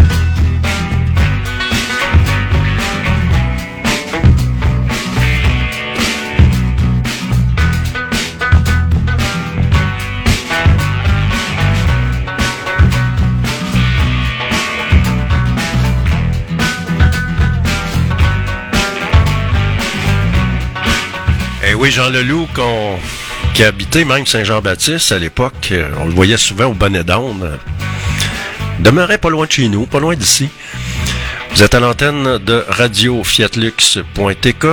Oui, Jean Leloup, qui habitait même Saint-Jean-Baptiste à l'époque, euh, on le voyait souvent au bonnet euh, demeurait pas loin de chez nous, pas loin d'ici. Vous êtes à l'antenne de radio fiatlux.tk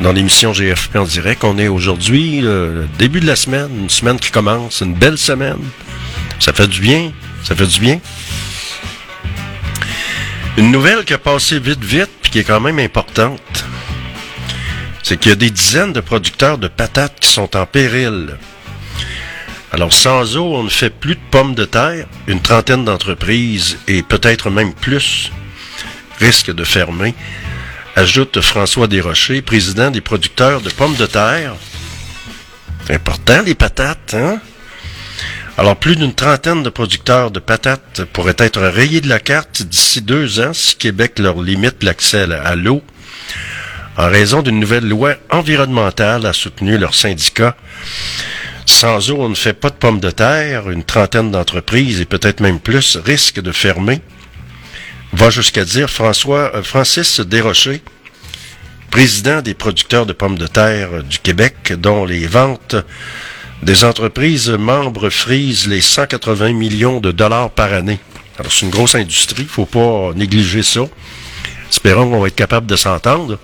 dans l'émission GFP en direct. On est aujourd'hui, le début de la semaine, une semaine qui commence, une belle semaine. Ça fait du bien. Ça fait du bien. Une nouvelle qui a passé vite, vite, puis qui est quand même importante, c'est qu'il y a des dizaines de producteurs de patates qui sont en péril. Alors, sans eau, on ne fait plus de pommes de terre. Une trentaine d'entreprises, et peut-être même plus, risquent de fermer, ajoute François Desrochers, président des producteurs de pommes de terre. C'est important, les patates, hein? Alors, plus d'une trentaine de producteurs de patates pourraient être rayés de la carte d'ici deux ans si Québec leur limite l'accès à l'eau en raison d'une nouvelle loi environnementale, a soutenu leur syndicat. Sans eau, on ne fait pas de pommes de terre. Une trentaine d'entreprises, et peut-être même plus, risquent de fermer. Va jusqu'à dire François, euh, Francis Desrochers, président des producteurs de pommes de terre du Québec, dont les ventes des entreprises membres frisent les 180 millions de dollars par année. Alors, c'est une grosse industrie, faut pas négliger ça. Espérons qu'on va être capable de s'entendre.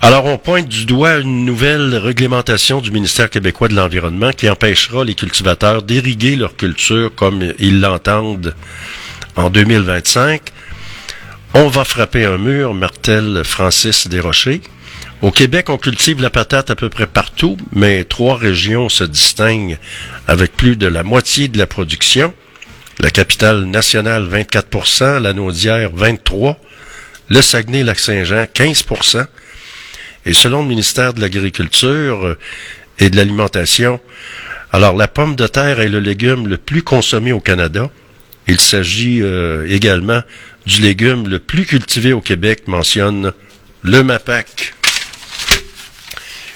Alors, on pointe du doigt une nouvelle réglementation du ministère québécois de l'Environnement qui empêchera les cultivateurs d'irriguer leur culture comme ils l'entendent en 2025. On va frapper un mur, martèle Francis Desrochers. Au Québec, on cultive la patate à peu près partout, mais trois régions se distinguent avec plus de la moitié de la production. La capitale nationale, 24 la Naudière, 23 le Saguenay-Lac-Saint-Jean, 15% et selon le ministère de l'Agriculture euh, et de l'Alimentation, alors la pomme de terre est le légume le plus consommé au Canada. Il s'agit euh, également du légume le plus cultivé au Québec, mentionne le MAPAC.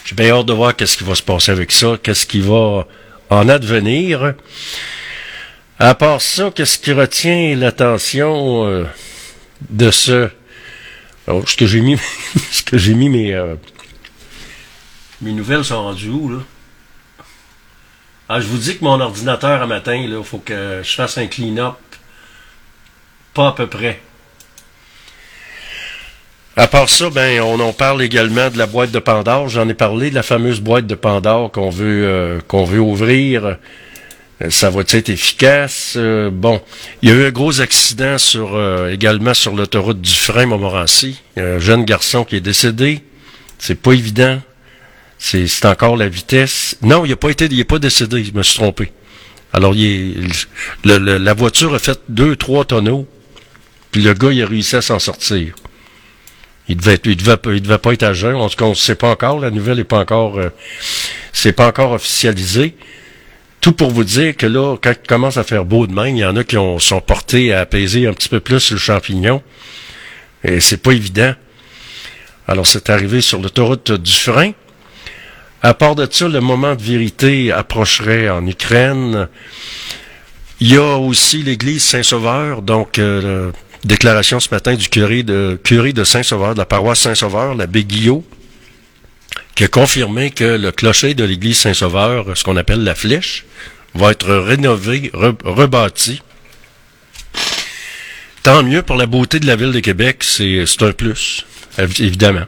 J'ai bien hâte de voir qu'est-ce qui va se passer avec ça, qu'est-ce qui va en advenir. À part ça, qu'est-ce qui retient l'attention euh, de ce alors, ce que j'ai mis, ce que j'ai mis mes, euh, mes nouvelles sont rendues où, là? Ah, je vous dis que mon ordinateur, à matin, là, faut que je fasse un clean-up. Pas à peu près. À part ça, ben, on en parle également de la boîte de Pandore. J'en ai parlé de la fameuse boîte de Pandore qu'on veut, euh, qu'on veut ouvrir. Euh, Ça va être efficace? Euh, bon, il y a eu un gros accident sur euh, également sur l'autoroute du frein Montmorency. Il y a un jeune garçon qui est décédé. C'est pas évident. C'est encore la vitesse. Non, il pas été, il est pas décédé. Je me suis trompé. Alors, il est, le- le- la voiture a fait deux, trois tonneaux. Puis le gars, il a réussi à s'en sortir. Il devait, être- il devait, pas- il devait pas être à jeun. En tout cas, on ne sait pas encore. La nouvelle n'est pas encore, euh, c'est pas encore officialisé. Tout pour vous dire que là, quand il commence à faire beau de même, il y en a qui ont, sont portés à apaiser un petit peu plus le champignon. Et c'est pas évident. Alors, c'est arrivé sur l'autoroute du frein. À part de ça, le moment de vérité approcherait en Ukraine. Il y a aussi l'église Saint-Sauveur, donc euh, déclaration ce matin du curé de, curé de Saint-Sauveur, de la paroisse Saint-Sauveur, l'abbé Guillot, qui a confirmé que le clocher de l'église Saint-Sauveur, ce qu'on appelle la flèche, va être rénové, re- rebâti. Tant mieux pour la beauté de la ville de Québec, c'est un plus, évi- évidemment.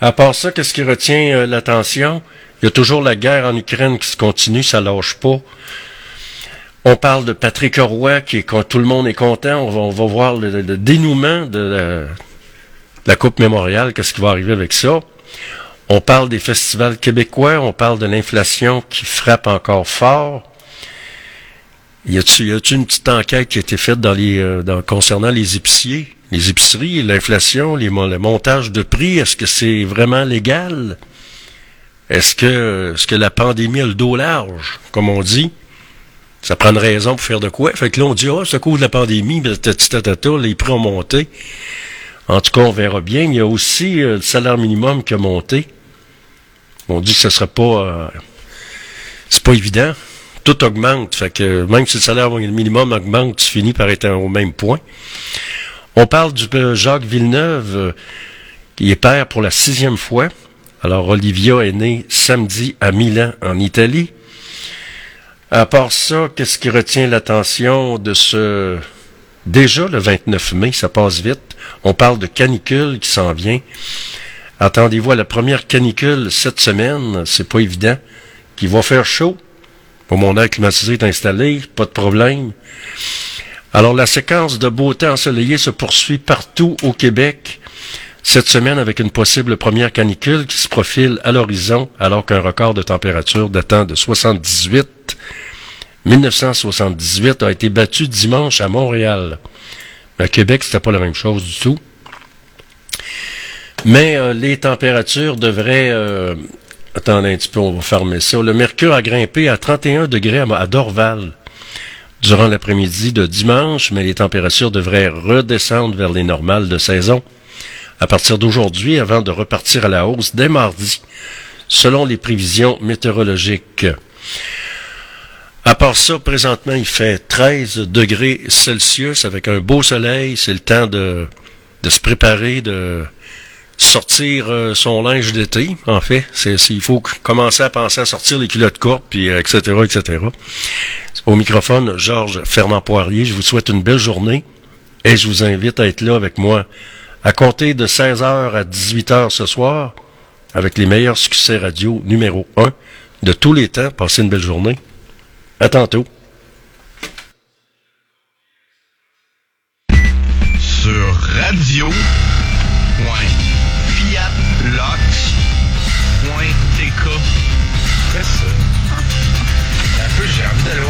À part ça, qu'est-ce qui retient euh, l'attention? Il y a toujours la guerre en Ukraine qui se continue, ça lâche pas. On parle de Patrick Roy, qui est, quand tout le monde est content. On va, on va voir le, le dénouement de la, la Coupe mémoriale, qu'est-ce qui va arriver avec ça? On parle des festivals québécois, on parle de l'inflation qui frappe encore fort. Y a-t-il une petite enquête qui a été faite dans euh, concernant les épiciers, les épiceries, l'inflation, les, le montage de prix, est-ce que c'est vraiment légal? Est-ce que, la pandémie a le dos large, comme on dit? Ça prend une raison pour faire de quoi? Fait que là, on dit, ah, c'est à cause de la pandémie, tata, les prix ont monté. En tout cas, on verra bien. Il y a aussi euh, le salaire minimum qui a monté. On dit que ce serait pas, euh, c'est pas évident. Tout augmente. Fait même si le salaire minimum augmente, tu finis par être au même point. On parle du euh, Jacques Villeneuve, qui est père pour la sixième fois. Alors, Olivia est née samedi à Milan, en Italie. À part ça, qu'est-ce qui retient l'attention de ce... Déjà le 29 mai, ça passe vite. On parle de canicule qui s'en vient. Attendez-vous à la première canicule cette semaine, c'est pas évident, qui va faire chaud. Bon, mon air climatisé est installé, pas de problème. Alors, la séquence de beau temps ensoleillé se poursuit partout au Québec cette semaine avec une possible première canicule qui se profile à l'horizon alors qu'un record de température datant de 78 1978 a été battu dimanche à Montréal. À Québec, c'était pas la même chose du tout. Mais euh, les températures devraient... euh, attendez un petit peu, on va fermer ça. Le mercure a grimpé à 31 degrés à Dorval durant l'après-midi de dimanche, mais les températures devraient redescendre vers les normales de saison à partir d'aujourd'hui avant de repartir à la hausse dès mardi, selon les prévisions météorologiques. À part ça, présentement, il fait 13 degrés Celsius avec un beau soleil. C'est le temps de, se préparer, de sortir euh, son linge d'été, en fait. C'est, il faut commencer à penser à sortir les culottes courtes, puis euh, etc., etc. Au microphone, Georges Fernand-Poirier. Je vous souhaite une belle journée et je vous invite à être là avec moi à compter de 16h à 18h ce soir avec les meilleurs succès radio numéro 1 de tous les temps. Passez une belle journée. À tantôt. sur radio. Fiatlox.tk. Qu'est-ce que c'est? Un peu, j'ai envie d'aller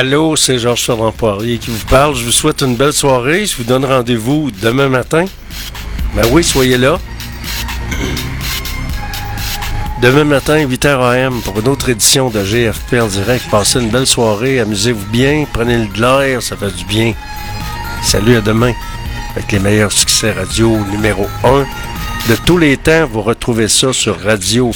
Allô, c'est Georges Fernand Poirier qui vous parle. Je vous souhaite une belle soirée. Je vous donne rendez-vous demain matin. Ben oui, soyez là. Demain matin, 8h AM, pour une autre édition de GFP direct. Passez une belle soirée, amusez-vous bien, prenez de l'air, ça fait du bien. Salut à demain, avec les meilleurs succès radio numéro 1 de tous les temps. Vous retrouvez ça sur radio